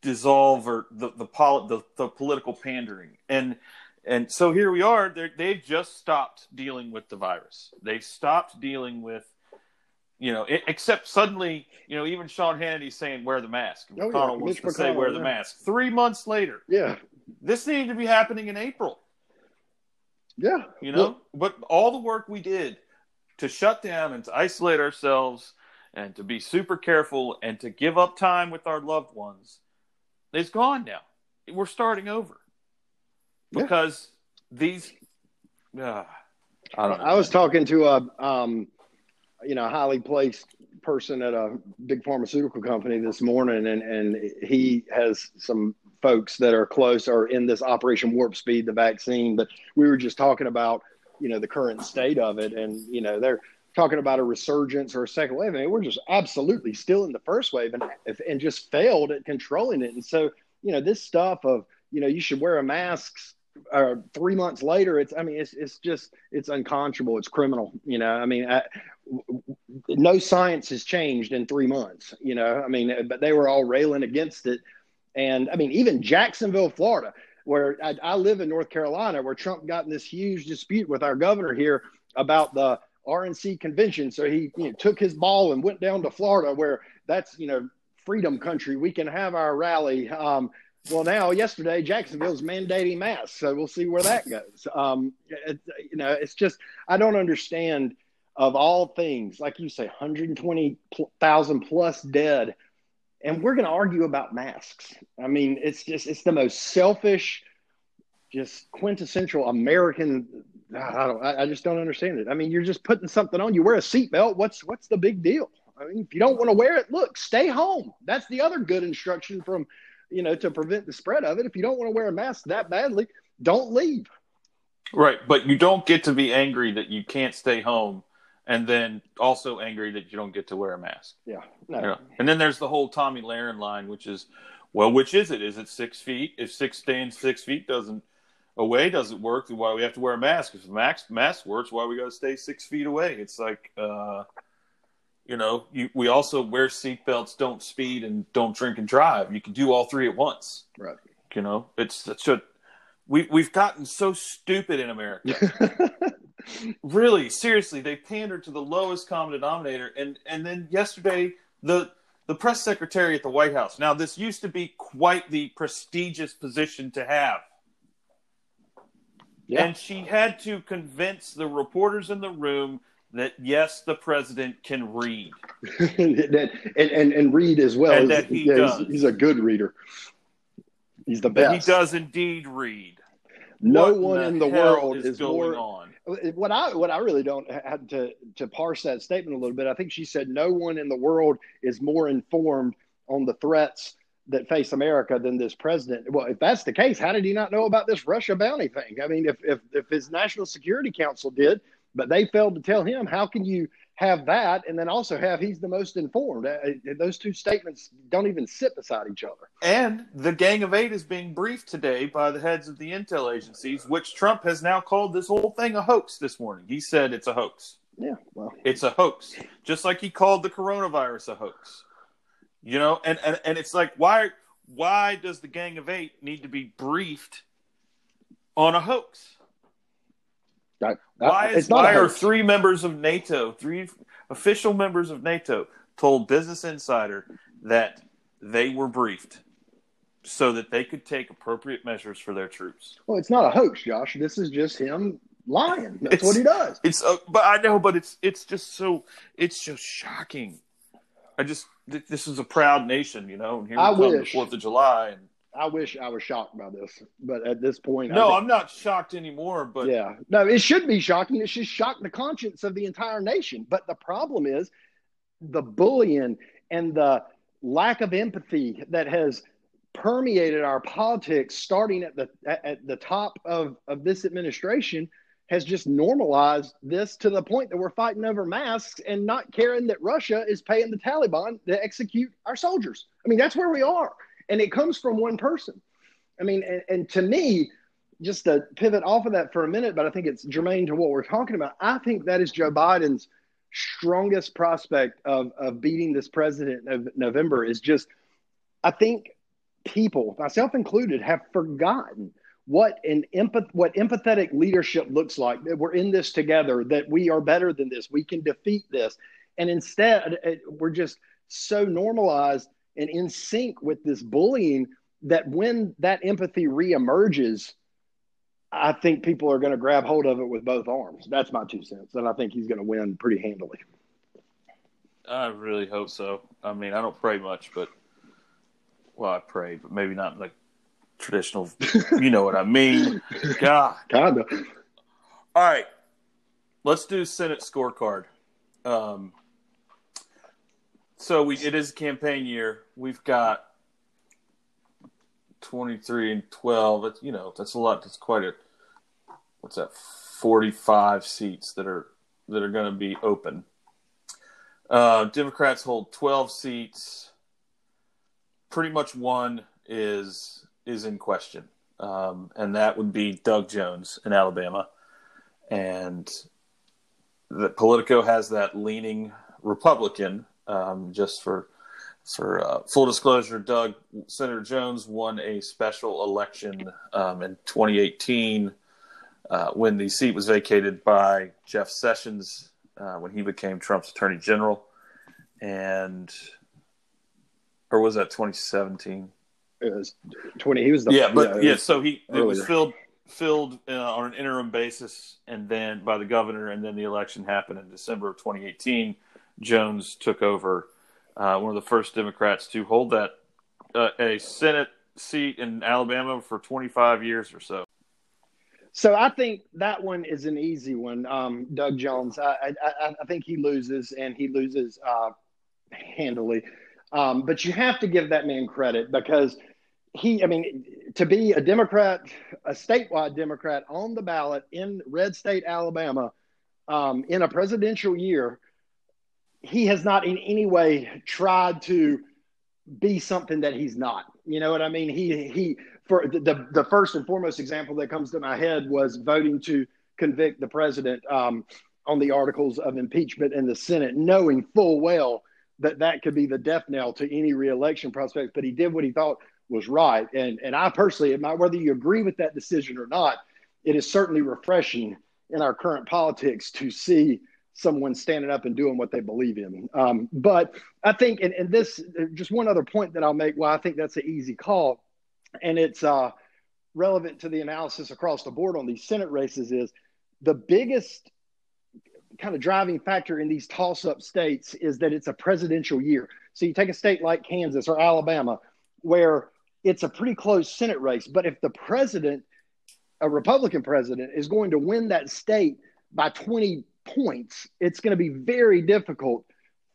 dissolve or the the, poli- the, the political pandering. And and so here we are. They're, they've just stopped dealing with the virus. They've stopped dealing with, you know, it, except suddenly, you know, even Sean Hannity's saying wear the mask. Oh, yeah. McConnell wants Mitch to say McConnell, wear the mask. Three months later, Yeah, this needed to be happening in April. yeah. You know, but all the work we did to shut down and to isolate ourselves and to be super careful and to give up time with our loved ones is gone now. We're starting over Yeah. because these. Uh, I don't know. I was talking to a, um, you know, a highly placed person at a big pharmaceutical company this morning, and and he has some folks that are close or in this Operation Warp Speed, the vaccine. But we were just talking about, you know, the current state of it, and you know, they're talking about a resurgence or a second wave. I mean, we're just absolutely still in the first wave, and and just failed at controlling it. And so, you know, this stuff of you know, you should wear a mask uh, three months later, it's I mean it's it's just it's unconscionable. It's criminal. You know, I mean, I, no science has changed in three months. You know, I mean, but they were all railing against it, and I mean, even Jacksonville, Florida, where I, I live in North Carolina, where Trump got in this huge dispute with our governor here about the RNC convention. So he you know, took his ball and went down to Florida, where that's you know freedom country. We can have our rally. Um, well, now yesterday Jacksonville's mandating masks, so we'll see where that goes. Um, it, you know, it's just I don't understand. Of all things, like you say, 120,000 plus dead, and we're going to argue about masks. I mean, it's just it's the most selfish, just quintessential American. I don't. I just don't understand it. I mean, you're just putting something on. You wear a seatbelt. What's what's the big deal? I mean, if you don't want to wear it, look, stay home. That's the other good instruction from you know, to prevent the spread of it. If you don't want to wear a mask that badly, don't leave. Right, but you don't get to be angry that you can't stay home, and then also angry that you don't get to wear a mask. Yeah, no. You know? And then there's the whole Tomi Lahren line, which is, well, which is it? Is it six feet? If six staying six feet doesn't away doesn't work, then why we have to wear a mask? If the mask mask works, why we got to stay six feet away? It's like, uh, you know, you, we also wear seatbelts, don't speed, and don't drink and drive. You can do all three at once. Right. You know, it's it's a we we've gotten so stupid in America. really, seriously, they pandered to the lowest common denominator, and and then yesterday the the press secretary at the White House. Now, this used to be quite the prestigious position to have. Yeah. And she had to convince the reporters in the room that yes, the president can read, and, and and read as well. And that he yeah, does. He's, he's, a good reader. He's the best. he does indeed read. No what one in the, world is, is going more, on. What I what I really don't have to to parse that statement a little bit. I think she said no one in the world is more informed on the threats that face America than this president. Well, if that's the case, how did he not know about this Russia bounty thing? I mean, if if, if his National Security Council did, but they failed to tell him how can you have that? And then also have he's the most informed. Uh, uh, those two statements don't even sit beside each other. And the gang of eight is being briefed today by the heads of the intel agencies which trump has now called this whole thing a hoax this morning. He said it's a hoax. Yeah well. It's a hoax. Just like he called the coronavirus a hoax. You know and and, and it's like why why does the gang of eight need to be briefed on a hoax why, is, why are three members of NATO, three official members of NATO, told Business Insider that they were briefed so that they could take appropriate measures for their troops? Well, it's not a hoax, Josh. This is just him lying. That's it's, what he does. It's, uh, but I know, but it's it's just so it's just shocking. I just this is a proud nation, you know. And here we I come wish. the Fourth of July, and I wish I was shocked by this, but at this point, no, I'm not shocked anymore. But yeah, no, it should be shocking. It should shock the conscience of the entire nation. But the problem is the bullying and the lack of empathy that has permeated our politics, starting at the at the top of of this administration, has just normalized this to the point that we're fighting over masks and not caring that Russia is paying the Taliban to execute our soldiers. I mean, that's where we are and it comes from one person. I mean, and, and, to me, just to pivot off of that for a minute, but I think it's germane to what we're talking about. I think that is Joe Biden's strongest prospect of, of beating this president of November is just, I think people, myself included, have forgotten what an empath- what empathetic leadership looks like. That we're in this together. That we are better than this. We can defeat this. And instead, we're just so normalized and in sync with this bullying that when that empathy reemerges, I think people are going to grab hold of it with both arms. That's my two cents, and I think he's going to win pretty handily. I really hope so. I mean, I don't pray much, but well, I pray, but maybe not like traditional. you know what I mean? God, kinda. All right, let's do Senate scorecard. Um, so we it is campaign year. We've got 23 and 12. It's, you know, that's a lot. That's quite a what's that? 45 seats that are that are going to be open. Uh, Democrats hold 12 seats. Pretty much one is is in question, um, and that would be Doug Jones in Alabama, and the Politico has that leaning Republican um, just for for uh, full disclosure, Doug Senator Jones won a special election um, in 2018 uh, when the seat was vacated by Jeff Sessions uh, when he became Trump's Attorney General, and or was that 2017? It was twenty. He was the yeah, but it yeah, so he it was filled filled uh, on an interim basis, and then by the governor, and then the election happened in December of 2018. Jones took over, uh, one of the first Democrats to hold that uh, a Senate seat in Alabama for 25 years or so. So I think that one is an easy one. Um, Doug Jones. I, I, I- think he loses, and he loses uh, handily. Um, but you have to give that man credit because he. I mean, to be a Democrat, a statewide Democrat on the ballot in red state Alabama um, in a presidential year, he has not in any way tried to be something that he's not. You know what I mean? He he for the, the, first and foremost example that comes to my head was voting to convict the president um, on the articles of impeachment in the Senate, knowing full well that that could be the death knell to any reelection prospects. But he did what he thought was right, and and I personally, whether you agree with that decision or not, it is certainly refreshing in our current politics to see someone standing up and doing what they believe in. Um, but I think, and, and this, just one other point that I'll make, why I think that's an easy call, and it's uh, relevant to the analysis across the board on these Senate races, is the biggest kind of driving factor in these toss up states is that it's a presidential year. So you take a state like Kansas or Alabama, where it's a pretty close Senate race, but if the president, a Republican president, is going to win that state by 20 points, it's going to be very difficult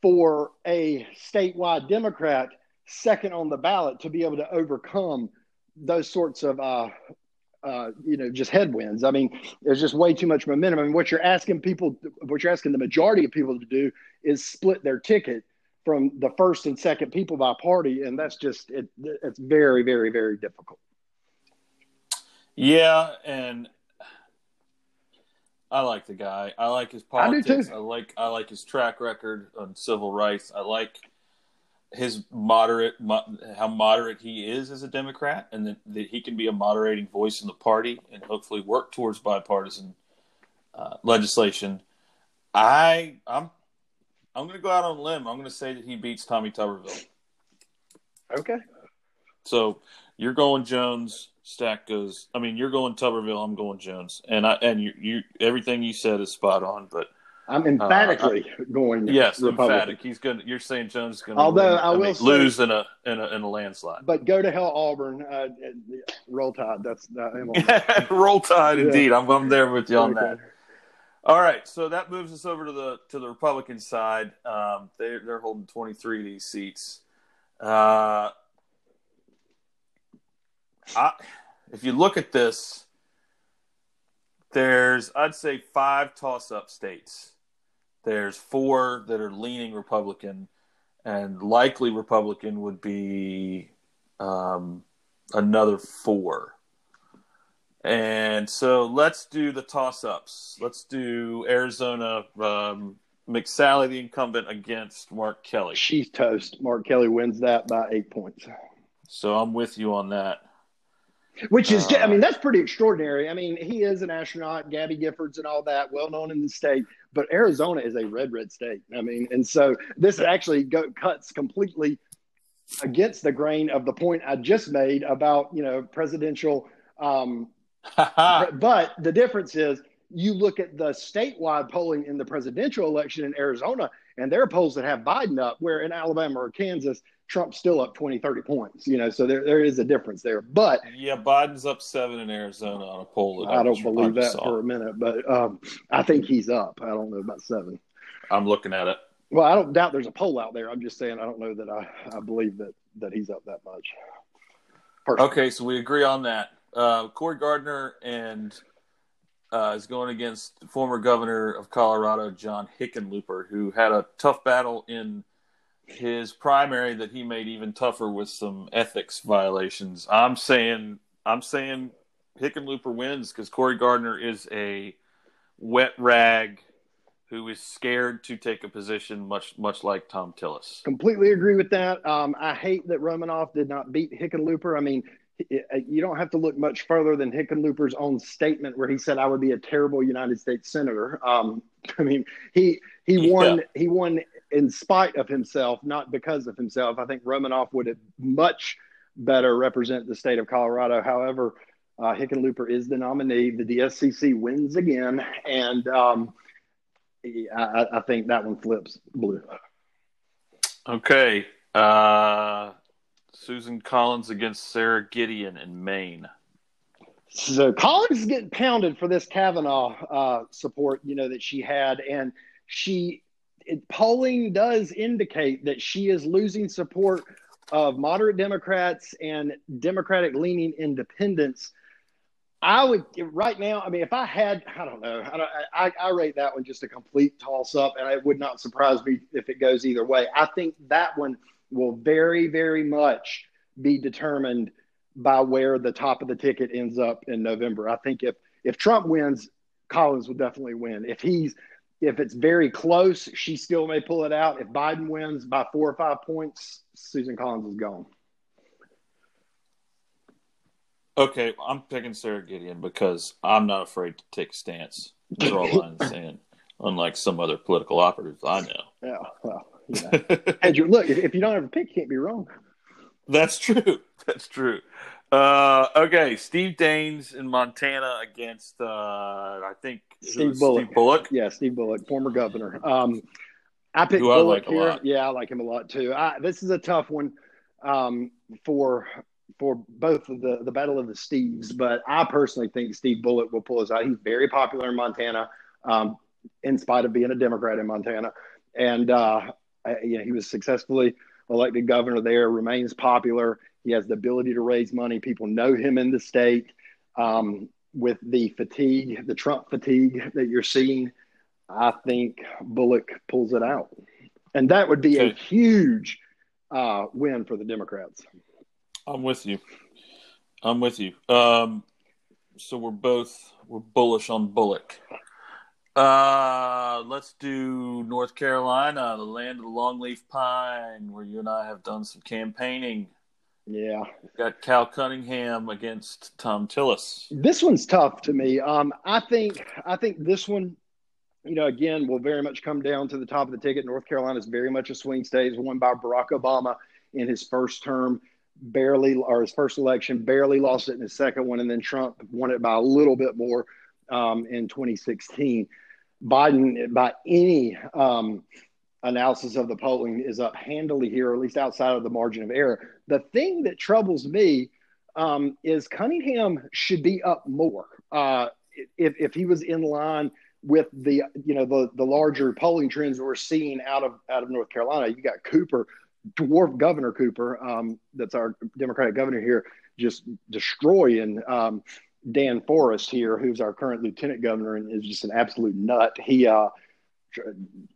for a statewide Democrat second on the ballot to be able to overcome those sorts of uh, uh, you know just headwinds. I mean, there's just way too much momentum. I mean, what you're asking people, what you're asking the majority of people to do is split their ticket from the first and second people by party, and that's just it, it's very, very, very difficult. Yeah, and I like the guy. I like his politics. too. I like I like his track record on civil rights. I like his moderate mo- how moderate he is as a Democrat, and that, that he can be a moderating voice in the party and hopefully work towards bipartisan uh, legislation. I I'm I'm going to go out on a limb. I'm going to say that he beats Tommy Tuberville. Okay. So you're going Jones. Stack goes. I mean, you're going Tuberville. I'm going Jones. And I and you, you everything you said is spot on. But I'm emphatically going yes, Republican. emphatic. He's going. You're saying Jones is going. Although win, I will mean, say- lose in a in a in a landslide. But go to hell, Auburn. Uh, roll Tide. That's that. Roll Tide, Yeah. indeed. I'm I'm there with you on Okay. that. All right, so that moves us over to the to the Republican side. Um, they they're holding 23 of these seats. Uh, I, if you look at this, there's I'd say five toss-up states. There's four that are leaning Republican, and likely Republican would be um, another four. And so let's do the toss ups. Let's do Arizona, um, McSally, the incumbent, against Mark Kelly. She's toast. Mark Kelly wins that by eight points. So I'm with you on that. Which is, Uh, I mean, that's pretty extraordinary. I mean, he is an astronaut, Gabby Giffords, and all that, well known in the state. But Arizona is a red, red state. I mean, and so this actually go, cuts completely against the grain of the point I just made about you know presidential. Um, but the difference is you look at the statewide polling in the presidential election in Arizona, and there are polls that have Biden up, where in Alabama or Kansas, Trump's still up 20, 30 points. You know, so there, there is a difference there. But yeah, Biden's up seven in Arizona on a poll. That I don't believe that saw. for a minute, but um, I think he's up. I don't know about seven. I'm looking at it. Well, I don't doubt there's a poll out there. I'm just saying I don't know that I, I believe that that he's up that much. Personally. Okay, so we agree on that. Uh, Cory Gardner and uh, is going against former governor of Colorado, John Hickenlooper, who had a tough battle in his primary that he made even tougher with some ethics violations. I'm saying, I'm saying Hickenlooper wins because Cory Gardner is a wet rag who is scared to take a position, much much like Thom Tillis. Completely agree with that. Um, I hate that Romanoff did not beat Hickenlooper. I mean, you don't have to look much further than Hickenlooper's own statement where he said, "I would be a terrible United States senator." Um, I mean, he he won he won in spite of himself, not because of himself. I think Romanoff would have much better represent the state of Colorado. However, uh, Hickenlooper is the nominee. The DSCC wins again, and um, I, I, think that one flips blue. Okay. Uh, Susan Collins against Sara Gideon in Maine. So Collins is getting pounded for this Kavanaugh uh, support, you know, that she had, and she it, polling does indicate that she is losing support of moderate Democrats and Democratic leaning independents I would right now. I mean, if I had, I don't know. I, don't, I, I rate that one just a complete toss up, and it would not surprise me if it goes either way. I think that one will very, very much be determined by where the top of the ticket ends up in November. I think if if Trump wins, Collins will definitely win. If he's if it's very close, she still may pull it out. If Biden wins by four or five points, Susan Collins is gone. Okay, I'm picking Sara Gideon because I'm not afraid to take a stance, draw a line in unlike some other political operatives I know. Yeah, well, yeah. Andrew, look, if, if, you don't have a pick, you can't be wrong. That's true. That's true. Uh, okay, Steve Daines in Montana against, uh, I think, Steve Bullock. Steve Bullock. Yeah, Steve Bullock, former governor. Um, I picked Who Bullock I like here. Yeah, I like him a lot too. I, this is a tough one um, for for both of the the battle of the Steves, but I personally think Steve Bullock will pull us out. He's very popular in Montana, um, in spite of being a Democrat in Montana, and uh, you know, he was successfully elected governor there. Remains popular. He has the ability to raise money. People know him in the state. Um, with the fatigue, the Trump fatigue that you're seeing, I think Bullock pulls it out, and that would be a huge uh, win for the Democrats. I'm with you. I'm with you. Um, so we're both we're bullish on Bullock. Uh, let's do North Carolina, the land of the longleaf pine, where you and I have done some campaigning. Yeah, We've got Cal Cunningham against Thom Tillis. This one's tough to me. Um, I think I think this one, you know, again, will very much come down to the top of the ticket. North Carolina is very much a swing state. It's won by Barack Obama in his first term barely, or his first election, barely lost it in his second one, and then Trump won it by a little bit more um, in 2016. Biden, by any um, analysis of the polling, is up handily here, or at least outside of the margin of error. The thing that troubles me um, is Cunningham should be up more. Uh, if, if he was in line with the you know the the larger polling trends we're seeing out of out of North Carolina, you got Cooper dwarf Governor Cooper, um, that's our Democratic governor here, just destroying um, Dan Forest here, who's our current lieutenant governor and is just an absolute nut. He uh,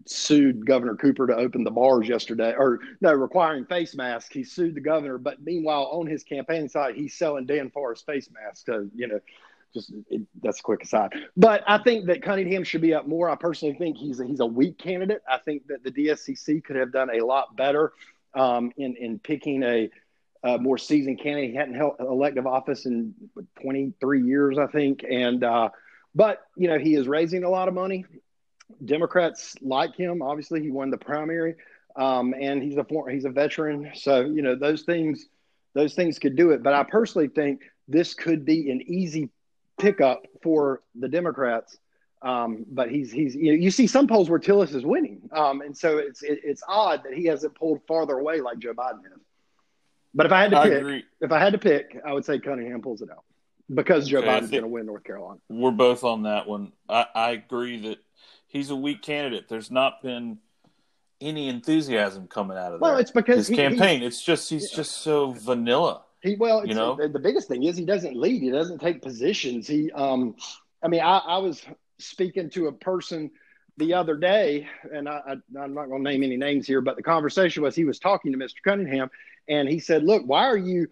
sued Governor Cooper to open the bars yesterday, or no, requiring face masks. He sued the governor, but meanwhile, on his campaign site, he's selling Dan Forest face masks. You know, just it, that's a quick aside. But I think that Cunningham should be up more. I personally think he's a, he's a weak candidate. I think that the DSCC could have done a lot better um, in in picking a, a, more seasoned candidate. He hadn't held elective office in 23 years, I think, and uh, but you know he is raising a lot of money. Democrats like him. Obviously, he won the primary, um, and he's a former, he's a veteran. So you know those things those things could do it. But I personally think this could be an easy pickup for the Democrats um, but he's he's you, know, you see some polls where Tillis is winning, um, and so it's it, it's odd that he hasn't pulled farther away like Joe Biden has. But if I had to I pick, agree. if I had to pick, I would say Cunningham pulls it out because Joe okay, Biden's going to win North Carolina. We're both on that one. I, I agree that he's a weak candidate. There's not been any enthusiasm coming out of well, it's because his he, campaign. It's just he's yeah. just so vanilla. He well, you know, the biggest thing is he doesn't lead. He doesn't take positions. He, um, I mean, I, I was speaking to a person the other day, and i I, am not going to name any names here, but the conversation was he was talking to Mr. Cunningham, and he said, "Look, why are you,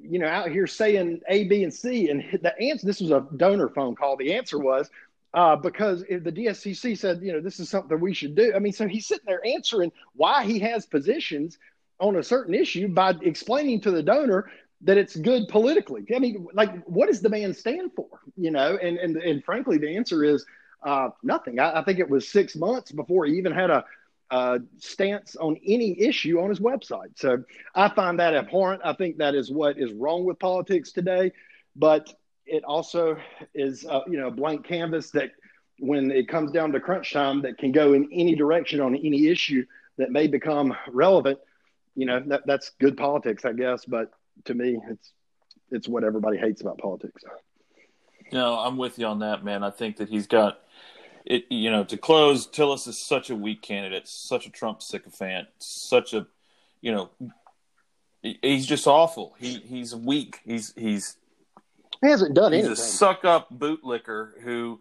you know, out here saying A, B, and C?" And the answer, this was a donor phone call. The answer was uh, because the DSCC said, you know, this is something we should do. I mean, so he's sitting there answering why he has positions on a certain issue by explaining to the donor that it's good politically. I mean, like, what does the man stand for? You know, and and and frankly, the answer is uh, nothing. I, I, think it was six months before he even had a uh, stance on any issue on his website. So I find that abhorrent. I think that is what is wrong with politics today. But it also is, uh, you know, a blank canvas that when it comes down to crunch time that can go in any direction on any issue that may become relevant. You know, that, that's good politics, I guess. But to me, it's it's what everybody hates about politics. No, I'm with you on that, man. I think that he's got it. You know, to close, Tillis is such a weak candidate, such a Trump sycophant, such a, you know, he's just awful. He he's weak. He's he's he hasn't done he's anything. a suck up bootlicker who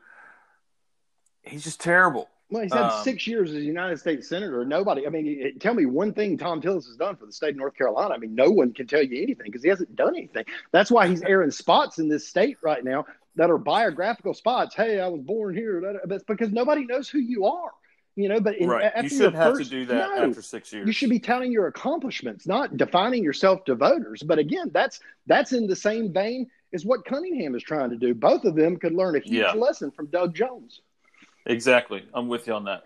he's just terrible. Well, he's had Um, six years as a United States senator. Nobody, I mean, tell me one thing Thom Tillis has done for the state of North Carolina. I mean, no one can tell you anything because he hasn't done anything. That's why he's airing spots in this state right now that are biographical spots. Hey, I was born here. That's because nobody knows who you are. You know, but in, right. after You shouldn't have first- to do that no. after six years. You should be touting your accomplishments, not defining yourself to voters. But again, that's that's in the same vein as what Cunningham is trying to do. Both of them could learn a huge Yeah. lesson from Doug Jones. Exactly. I'm with you on that.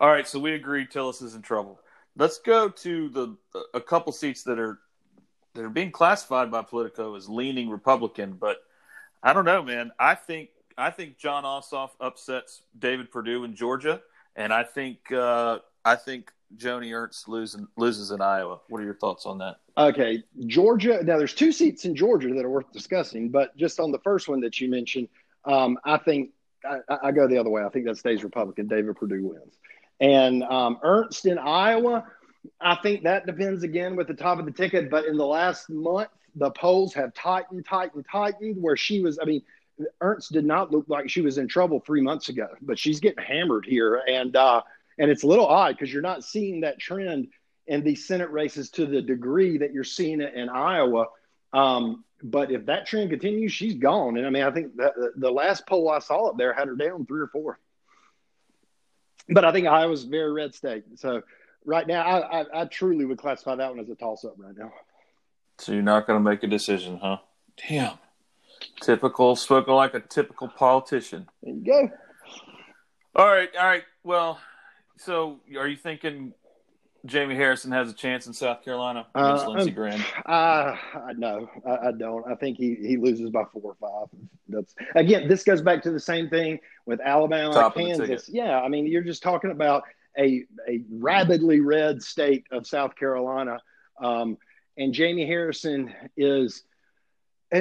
All right, so we agree Tillis is in trouble. Let's go to the a couple seats that are that are being classified by Politico as leaning Republican, but I don't know, man. I think I think Jon Ossoff upsets David Perdue in Georgia, and I think uh, I think Joni Ernst loses loses in Iowa. What are your thoughts on that? Okay, Georgia. Now, there's two seats in Georgia that are worth discussing, but just on the first one that you mentioned, um, I think I, I go the other way. I think that stays Republican. David Perdue wins, and um, Ernst in Iowa. I think that depends again with the top of the ticket. But in the last month, the polls have tightened, tightened, tightened. Where she was, I mean, Ernst did not look like she was in trouble three months ago, but she's getting hammered here, and uh, and it's a little odd because you're not seeing that trend in these Senate races to the degree that you're seeing it in Iowa. Um, but if that trend continues, she's gone. And I mean, I think that the, the last poll I saw up there had her down three or four. But I think Iowa's a very red state. So right now, I, I, I truly would classify that one as a toss up right now. So you're not going to make a decision, huh? Damn. Typical, spoken like a typical politician. There you go. All right, all right. Well, so are you thinking Jamie Harrison has a chance in South Carolina against Uh, Lindsey Graham? Uh, no, I, I don't. I think he, he loses by four or five. That's again, this goes back to the same thing with Alabama, Top Kansas. Yeah, I mean, you're just talking about a a rabidly red state of South Carolina, um, and Jamie Harrison is.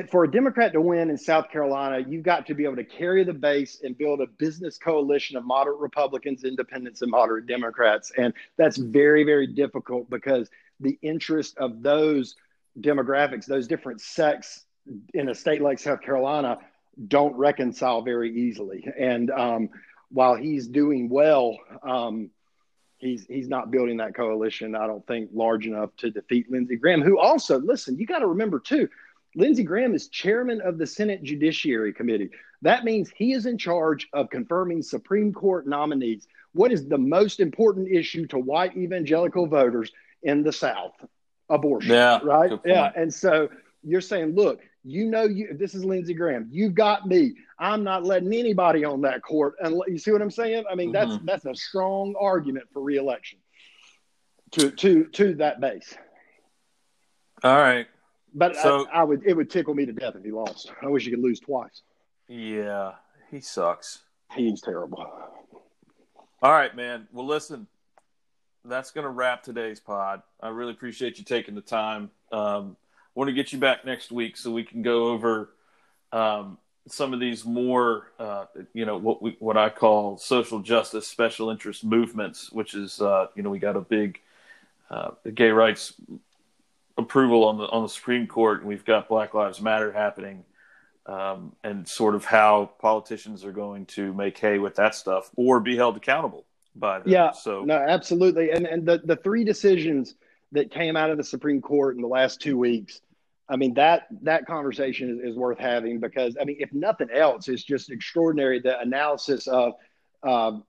For a Democrat to win in South Carolina, you've got to be able to carry the base and build a business coalition of moderate Republicans, independents, and moderate Democrats. And that's very, very difficult because the interest of those demographics, those different sects in a state like South Carolina, don't reconcile very easily. And um, while he's doing well, um, he's he's not building that coalition. I don't think large enough to defeat Lindsey Graham, who also listen. You got to remember too. Lindsey Graham is chairman of the Senate Judiciary Committee. That means he is in charge of confirming Supreme Court nominees. What is the most important issue to white evangelical voters in the South? Abortion. Yeah, Right? Yeah. And so you're saying, look, you know, you this is Lindsey Graham. You got me. I'm not letting anybody on that court. And you see what I'm saying? I mean, that's Mhm. that's a strong argument for reelection to to to that base. All right. But So- I, I would it would tickle me to death if he lost. I wish he could lose twice. Yeah, he sucks. He's terrible. All right, man. Well, listen, that's going to wrap today's pod. I really appreciate you taking the time. Um, want to get you back next week so we can go over um, some of these more, uh, you know, what we what I call social justice special interest movements, which is, uh, you know, we got a big uh, gay rights approval on the on the Supreme Court, and we've got Black Lives Matter happening. Um, and sort of how politicians are going to make hay with that stuff or be held accountable by them. Yeah, So No, absolutely. And and the, the three decisions that came out of the Supreme Court in the last two weeks, I mean that that conversation is, is worth having because I mean if nothing else, it's just extraordinary the analysis of um,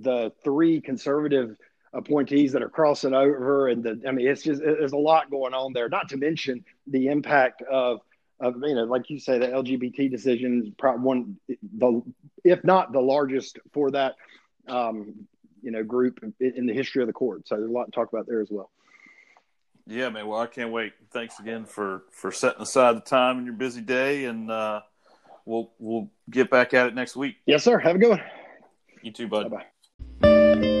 the three conservative appointees that are crossing over, and the I mean it's just there's a lot going on there. Not to mention the impact of of you know like you say the LGBT decision is probably one the if not the largest for that um, you know group in, in the history of the court. So there's a lot to talk about there as well. Yeah, man. Well, I can't wait. Thanks again for for setting aside the time in your busy day, and uh, we'll we'll get back at it next week. Yes, sir. Have a good one. You too, bud. Bye bye.